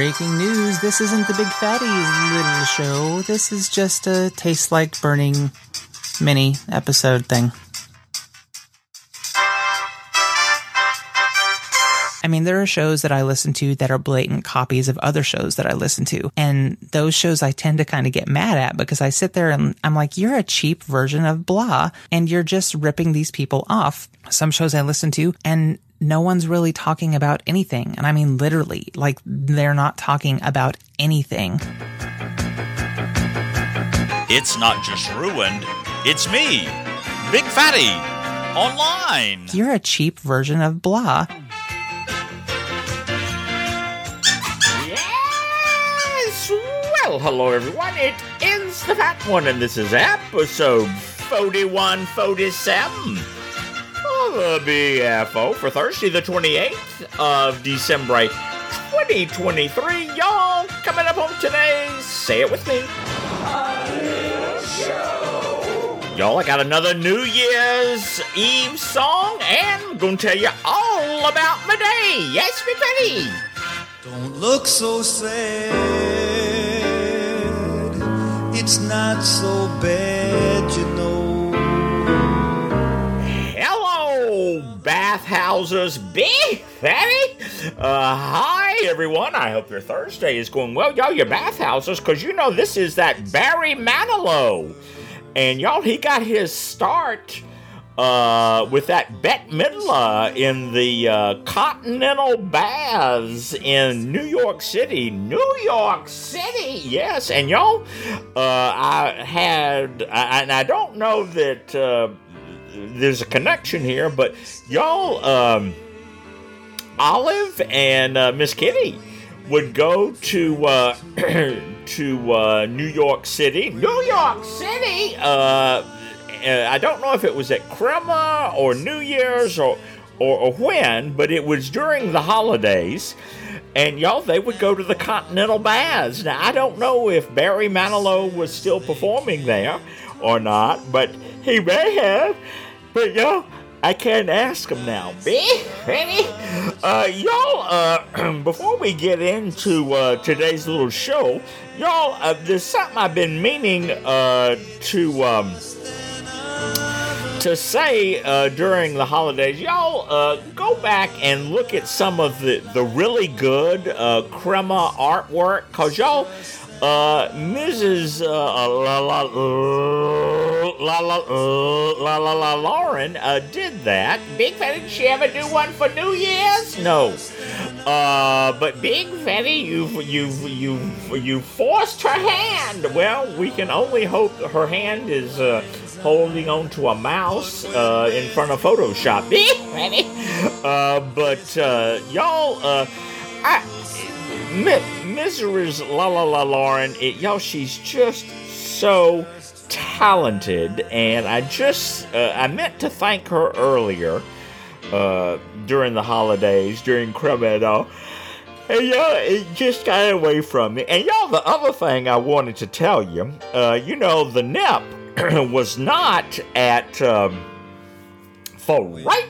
Breaking news this isn't the Big Fatty's little show. This is just a taste like burning mini episode thing. I mean, there are shows that I listen to that are blatant copies of other shows that I listen to. And those shows I tend to kind of get mad at because I sit there and I'm like, you're a cheap version of blah, and you're just ripping these people off. Some shows I listen to and no one's really talking about anything. And I mean, literally, like they're not talking about anything. It's not just ruined, it's me, Big Fatty, online. You're a cheap version of blah. Yes! Well, hello everyone. It is the Fat One, and this is episode 4147 of the BFO for Thursday, the 28th of December 2023. Y'all coming up on today, Say It With Me. Y'all, I got another New Year's Eve song, and I'm gonna tell you all about my day. Yes, Betty. Don't look so sad. It's not so bad, bathhouses, big fatty. Uh, hi, everyone. I hope your Thursday is going well. Y'all, your bathhouses, because you know this is that Barry Manilow. And y'all, he got his start uh, with that Bette Midler in the uh, Continental Baths in New York City. New York City, yes. And y'all, uh, I had, I, and I don't know that uh, there's a connection here, but y'all, um, Olive and uh, Miss Kitty would go to uh, to uh, New York City. New York City. Uh, I don't know if it was at Crema or New Year's or, or or when, but it was during the holidays. And y'all, they would go to the Continental Baths. Now I don't know if Barry Manilow was still performing there or not, but he may have. But y'all, I can't ask him now. Be ready? Uh, y'all, uh, before we get into uh, today's little show, y'all, uh, there's something I've been meaning uh, to um, to say uh, during the holidays. Y'all, uh, go back and look at some of the the really good uh, crema artwork, cause y'all. Uh, Mrs. La, la, uh, la, la, la, la, la, Lauren uh, did that. Big Fatty, did she ever do one for New Year's? No. Uh, but Big Fatty, you've, you've, you've, you forced her hand. Well, we can only hope her hand is uh, holding on to a mouse uh, in front of Photoshop. Big Fatty. Uh, but uh, y'all, uh, I. Mi- Mrs. La La La Lauren, it, y'all, she's just so talented, and I just uh, I meant to thank her earlier uh, during the holidays, during Cremado. And y'all, it just got away from me. And y'all, the other thing I wanted to tell you, uh, you know, the NEP was not at um, for right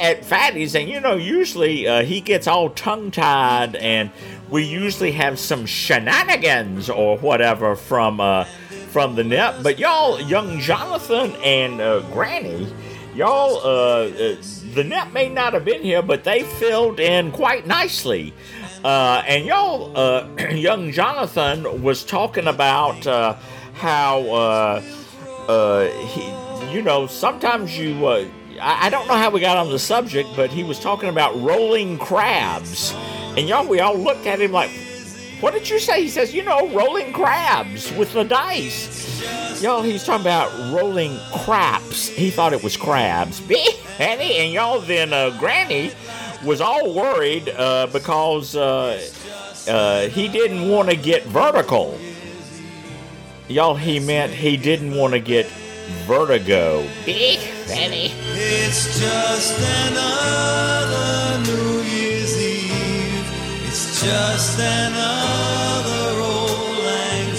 at Fatty's, and you know, usually uh, he gets all tongue tied, and we usually have some shenanigans or whatever from uh, from the net. But y'all, young Jonathan and uh, Granny, y'all, uh, uh, the net may not have been here, but they filled in quite nicely. Uh, and y'all, uh, young Jonathan was talking about uh, how uh, uh, he, you know, sometimes you. Uh, I I don't know how we got on the subject, but he was talking about rolling crabs. And y'all, we all looked at him like, what did you say? He says, you know, rolling crabs with the dice. Y'all, he's talking about rolling craps. He thought it was crabs. and, he, and y'all, then uh, Granny was all worried uh, because uh, uh, he didn't want to get vertical. Y'all, he meant he didn't want to get vertigo. Big Fanny. It's just another New. It's just another old lang.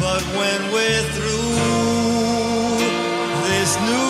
But when we're through this new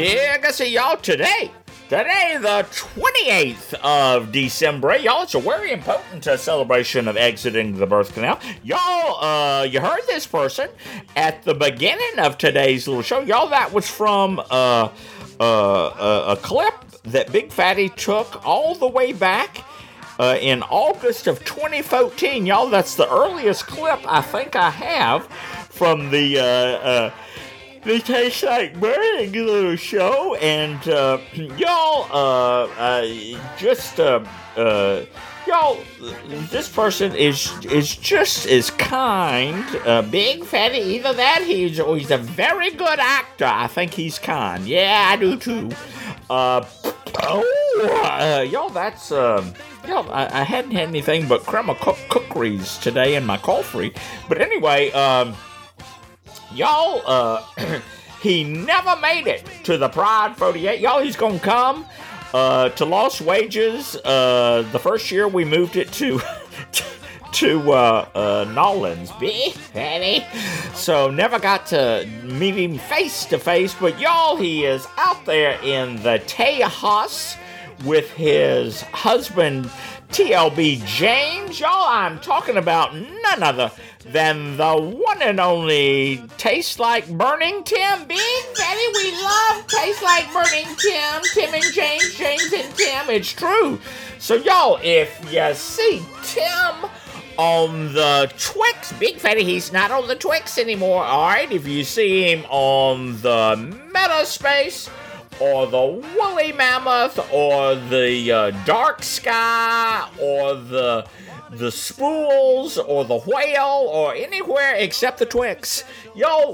Dig I see y'all today. Today, the 28th of December. Y'all, it's a very important uh, celebration of exiting the birth canal. Y'all, uh, you heard this person at the beginning of today's little show. Y'all, that was from uh, uh, uh, a clip that Big Fatty took all the way back uh, in August of 2014. Y'all, that's the earliest clip I think I have from the uh, uh, the Taste Like Burning little show, and uh, y'all, uh, uh, just uh, y'all, this person is is just as kind. Uh, big fatty, either that he's or he's a very good actor. I think he's kind. Yeah, I do too. Uh, oh, uh, y'all, that's um. Y'all, I, I hadn't had anything but crema cook- cookeries today in my coffee. But anyway, um, y'all, uh, he never made it to the Pride 48. Y'all, he's gonna come uh, to Lost Wages. Uh, the first year we moved it to. To uh, uh, Nolan's, big. So never got to meet him face to face, but y'all, he is out there in the Tejas with his husband TLB James. Y'all, I'm talking about none other than the one and only Taste Like Burning Tim. Big Fatty, we love Taste Like Burning Tim. Tim and James, James and Tim. It's true. So, y'all, if you see Tim on the Twix, Big Fatty, he's not on the Twix anymore, alright? If you see him on the Metaspace, or the woolly mammoth, or the uh, dark sky, or the the spools, or the whale, or anywhere except the Twix. Yo,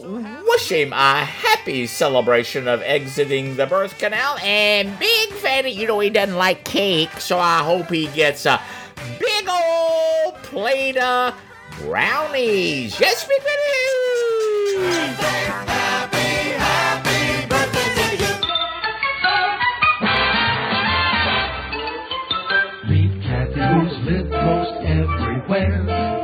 wish him a happy celebration of exiting the birth canal. And Big Fatty, you know he doesn't like cake, so I hope he gets a big old plate of brownies. Yes, Big Fatty.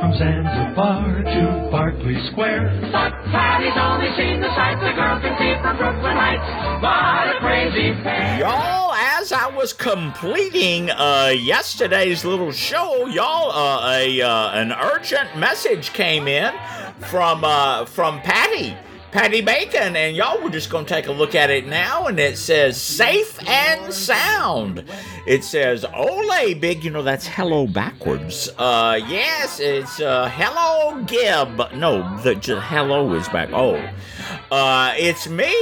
From Zanzibar to Berkeley Square. But Patty's only seen the sights a girl can see from Brooklyn Heights. What a crazy pair. Y'all, as I was completing uh, yesterday's little show, y'all, uh, a uh, an urgent message came in from uh, from Patty. Patty Bacon, and y'all, we're just gonna take a look at it now, and it says safe and sound. It says Ole Big, you know that's hello backwards. Uh, yes, it's uh, hello Gib. No, the hello is back. Oh, uh, it's me,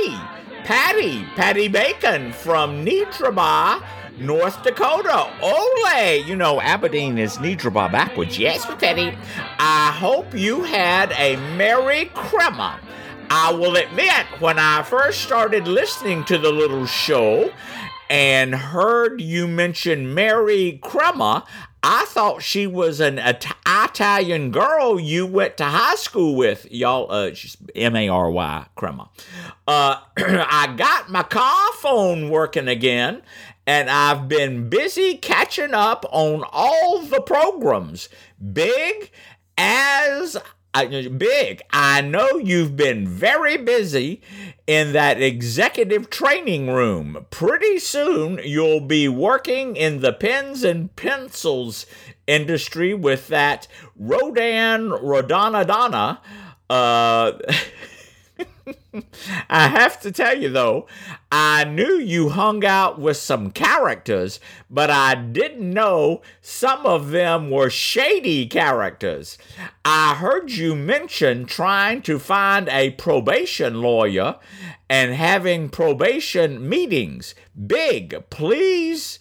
Patty, Patty Bacon from Nitraba. North Dakota. Ole! You know, Aberdeen is Nidraba backwards. Yes, Patty. I hope you had a Merry Crema. I will admit, when I first started listening to the little show and heard you mention Mary Crema, I thought she was an It- Italian girl you went to high school with. Y'all, uh, she's M A R Y Crema. Uh, I got my car phone working again, and I've been busy catching up on all the programs. Big as I, big. I know you've been very busy in that executive training room. Pretty soon you'll be working in the pens and pencils industry with that Rodan Rodonadonna. Uh, I have to tell you though, I knew you hung out with some characters, but I didn't know some of them were shady characters. I heard you mention trying to find a probation lawyer and having probation meetings. Big, please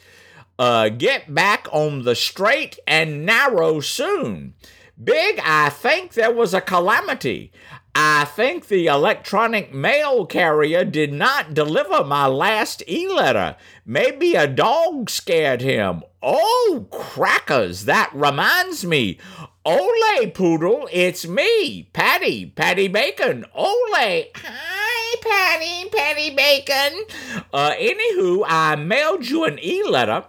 uh, get back on the straight and narrow soon. Big, I think there was a calamity. I think the electronic mail carrier did not deliver my last e letter. Maybe a dog scared him. Oh, crackers, that reminds me. Ole Poodle, it's me, Patty, Patty Bacon. Ole, hi, Patty, Patty Bacon. Uh, anywho, I mailed you an e-letter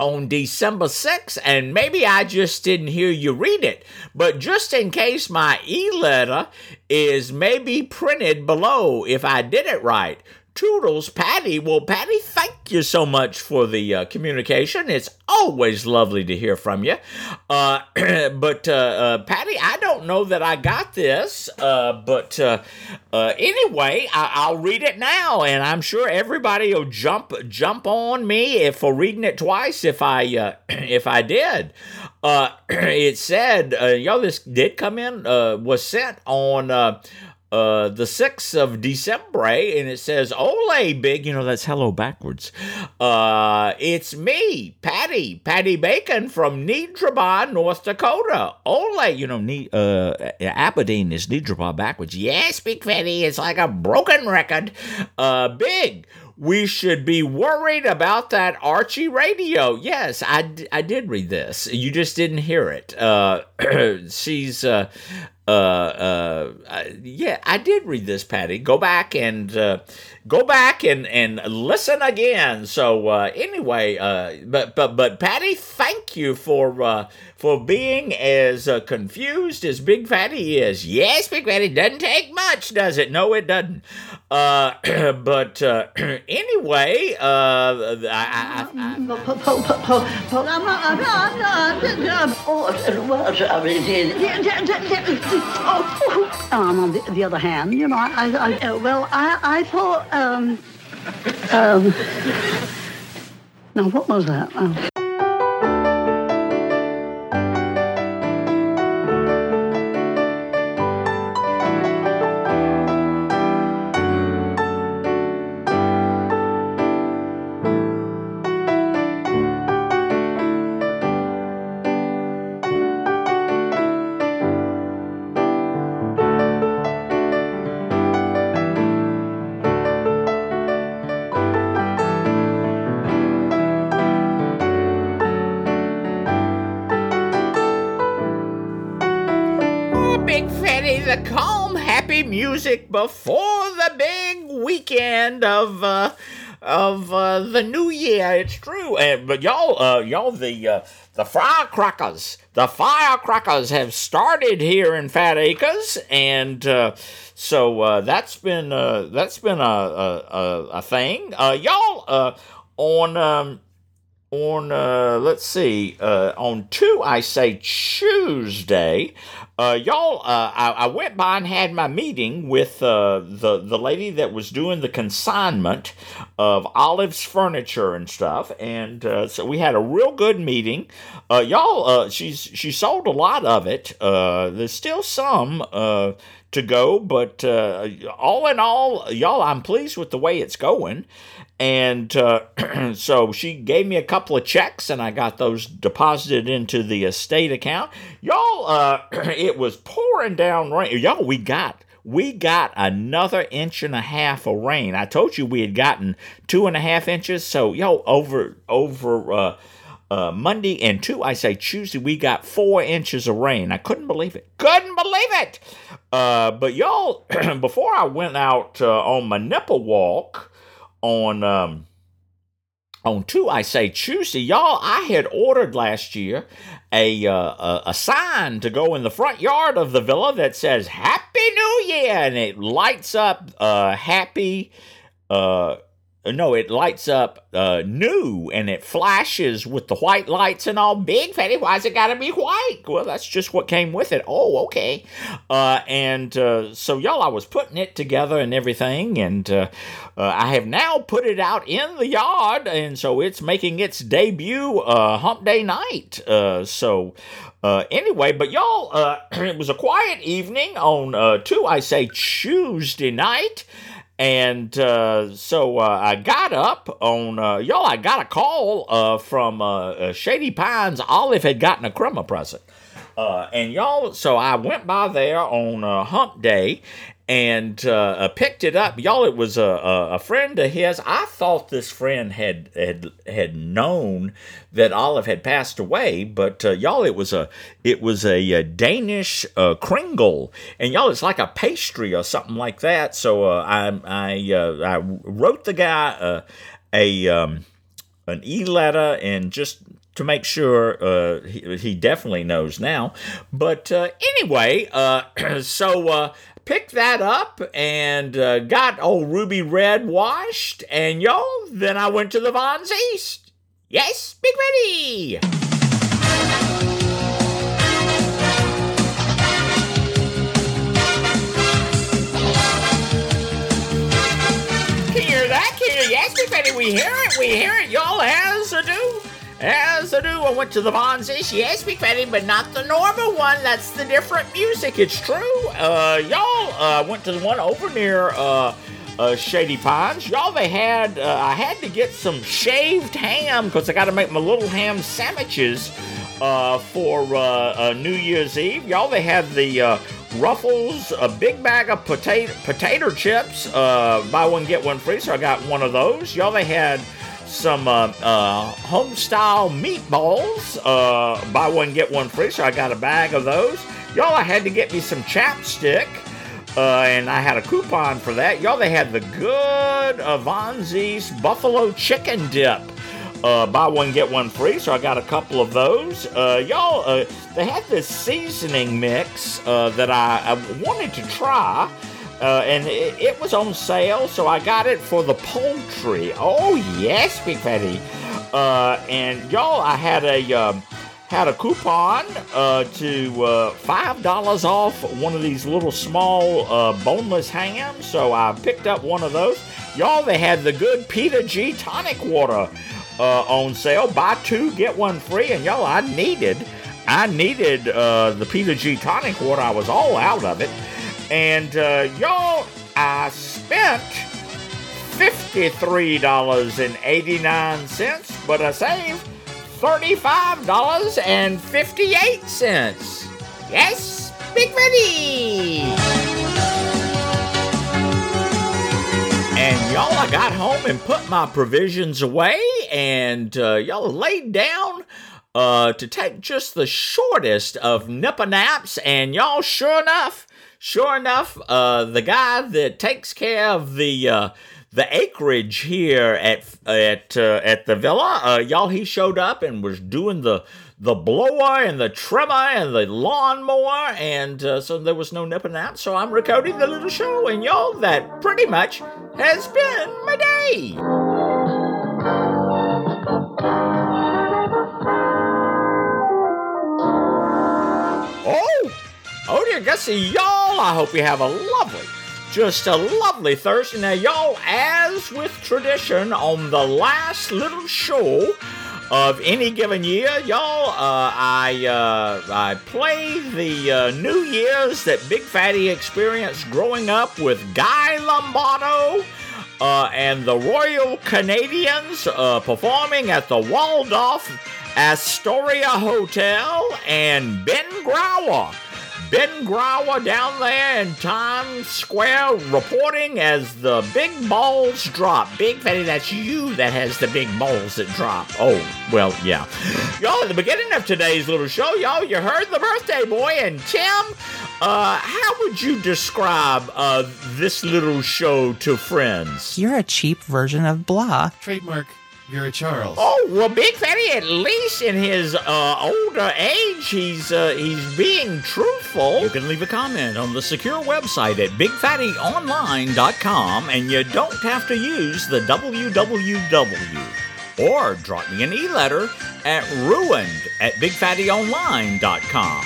on December 6th, and maybe I just didn't hear you read it. But just in case my e letter is maybe printed below if I did it right. Toodles, Patty. Well, Patty, thank you so much for the uh, communication. It's always lovely to hear from you. Uh, but, uh, uh, Patty, I don't know that I got this, uh, but uh, anyway, I- will read it now, and I'm sure everybody will jump jump on me if for reading it twice if I if I did. It said, yo, this did come in, was sent on uh, the 6th of December, and it says, Ole, big, you know, that's hello backwards. Uh, it's me, Patty, Patty Bacon from Needraba, North Dakota. Ole, you know, ne- uh, Aberdeen is Needraba backwards. Yes, Big Fatty, it's like a broken record. Uh, big we should be worried about that Archie radio. Yes, I, I did read this. You just didn't hear it. Uh, she's, uh, uh, uh, yeah, I did read this, Patty. Go back and uh, go back and, and listen again. So uh, anyway, uh, but but but Patty, thank you for uh, for being as uh, confused as Big Fatty is. Yes, Big Fatty doesn't take much, does it? No, it doesn't. Uh, but uh, anyway, uh, I, I, I, Um, on the, the other hand, you know, I, I uh, well, I, I thought, um, um, now what was that? Oh. Music before the big weekend of uh, of uh, the new year. It's true, and but y'all, uh, y'all, the uh, the firecrackers, the firecrackers have started here in Fat Acres, and uh, so uh, that's been uh, that's been a a, a, a thing. Uh, y'all, uh, on. Um, on uh let's see uh on two i say tuesday. Uh y'all uh I, I went by and had my meeting with uh the the lady that was doing the consignment of olive's furniture and stuff and uh so we had a real good meeting. Uh y'all uh she's she sold a lot of it. Uh there's still some uh to go but uh all in all y'all i'm pleased with the way it's going and uh, so she gave me a couple of checks, and I got those deposited into the estate account. Y'all, uh, it was pouring down rain. Y'all, we got we got another inch and a half of rain. I told you we had gotten two and a half inches. So yo, over over uh, uh, Monday and two, I say Tuesday, we got four inches of rain. I couldn't believe it. Couldn't believe it. Uh, but y'all, before I went out uh, on my nipple walk on um on two I say Tuesday, y'all. I had ordered last year a, uh, a a sign to go in the front yard of the villa that says Happy New Year, and it lights up uh happy uh no, it lights up uh, new and it flashes with the white lights and all. Big fatty, why's it gotta be white? Well, that's just what came with it. Oh, okay. Uh, and uh, so, y'all, I was putting it together and everything, and uh, uh, I have now put it out in the yard, and so it's making its debut uh, hump day night. Uh, so, uh, anyway, but y'all, uh, it was a quiet evening on uh, two, I say Tuesday night. And uh, so uh, I got up on, uh, y'all, I got a call uh, from uh, uh, Shady Pines. Olive had gotten a Christmas present. And y'all, so I went by there on hump day and uh, uh, picked it up. Y'all, it was a, a, friend of his. I thought this friend had had had known that Olive had passed away, but uh, y'all, it was a it was a, a Danish uh, kringle, and y'all, it's like a pastry or something like that. So uh, I I uh, I wrote the guy a um, an e letter and just to make sure uh, he, he definitely knows now. But uh, anyway, uh, so uh, picked that up and uh, got old Ruby Red washed, and y'all, then I went to the Vons East. Yes, Big Ready! Can you hear that? Can you Yes, Big Ready, we hear it, we hear it, y'all, as I do. As I do, I went to the East, yes, Big Betty, but not the normal one. That's the different music. It's true. Uh, y'all uh, went to the one over near uh, uh, Shady Pines. Y'all, they had, uh, I had to get some shaved ham because I got to make my little ham sandwiches uh, for uh, uh, New Year's Eve. Y'all, they had the uh, Ruffles, a big bag of potato potato chips, uh, buy one get one free. So I got one of those. Y'all, they had some uh, uh, home style meatballs, uh, buy one get one free. So I got a bag of those. Y'all, I had to get me some chapstick. Uh, and I had a coupon for that. Y'all, they had the good East Buffalo Chicken Dip uh, buy one get one free. So I got a couple of those. Uh, y'all, uh, they had this seasoning mix uh, that I, I wanted to try. Uh, and it, it was on sale, so I got it for the poultry. Oh yes, Big Fatty. Uh, and y'all, I had a um, had a coupon uh, to uh, five dollars off one of these little small uh, boneless hams. So I picked up one of those. Y'all, they had the good Peter G tonic water uh, on sale. Buy two get one free. And y'all, I needed I needed the Peter G tonic water. I was all out of it. And uh, y'all, I spent $53.89, but I saved $35.58. Yes, Big Ready! And y'all, I got home and put my provisions away, and uh, y'all laid down uh, to take just the shortest of nipper naps, and y'all, sure enough, sure enough, uh, the guy that takes care of the uh, the acreage here at at uh, at the villa, uh, y'all, he showed up and was doing the the blower and the trimmer and the lawnmower, and uh, so there was no nipping nap. So I'm recording the little show, and y'all, that pretty much has been my day. Dear Gussie, y'all, I hope you have a lovely, just a lovely Thursday. Now, y'all, as with tradition on the last little show of any given year, y'all, uh, I uh, I play the uh, New Year's that Big Fatty experienced growing up with Guy Lombardo. Uh, and the Royal Canadians uh, performing at the Waldorf Astoria Hotel and Ben Grauer. Ben Grauer down there in Times Square reporting as the big balls drop. Big Fatty, that's you that has the big balls that drop. Oh, well, yeah. Y'all, at the beginning of today's little show, y'all, you heard the birthday boy and Tim. Uh, how would you describe uh, this little show to friends? You're a cheap version of blah. Trademark Vera Charles. Oh well, Big Fatty, at least in his uh, older age, he's uh, he's being truthful. You can leave a comment on the secure website at bigfattyonline.com and you don't have to use the www. Or drop me an e-letter at ruined at bigfattyonline.com.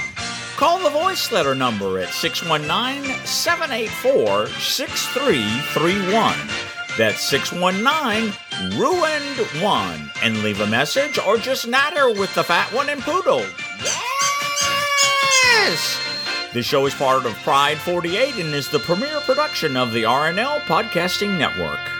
Call the voice letter number at 619-784-6331. That's 619 ruined 1 and leave a message or just natter with the fat one and poodle. Yes! This show is part of Pride 48 and is the premier production of the RNL Podcasting Network.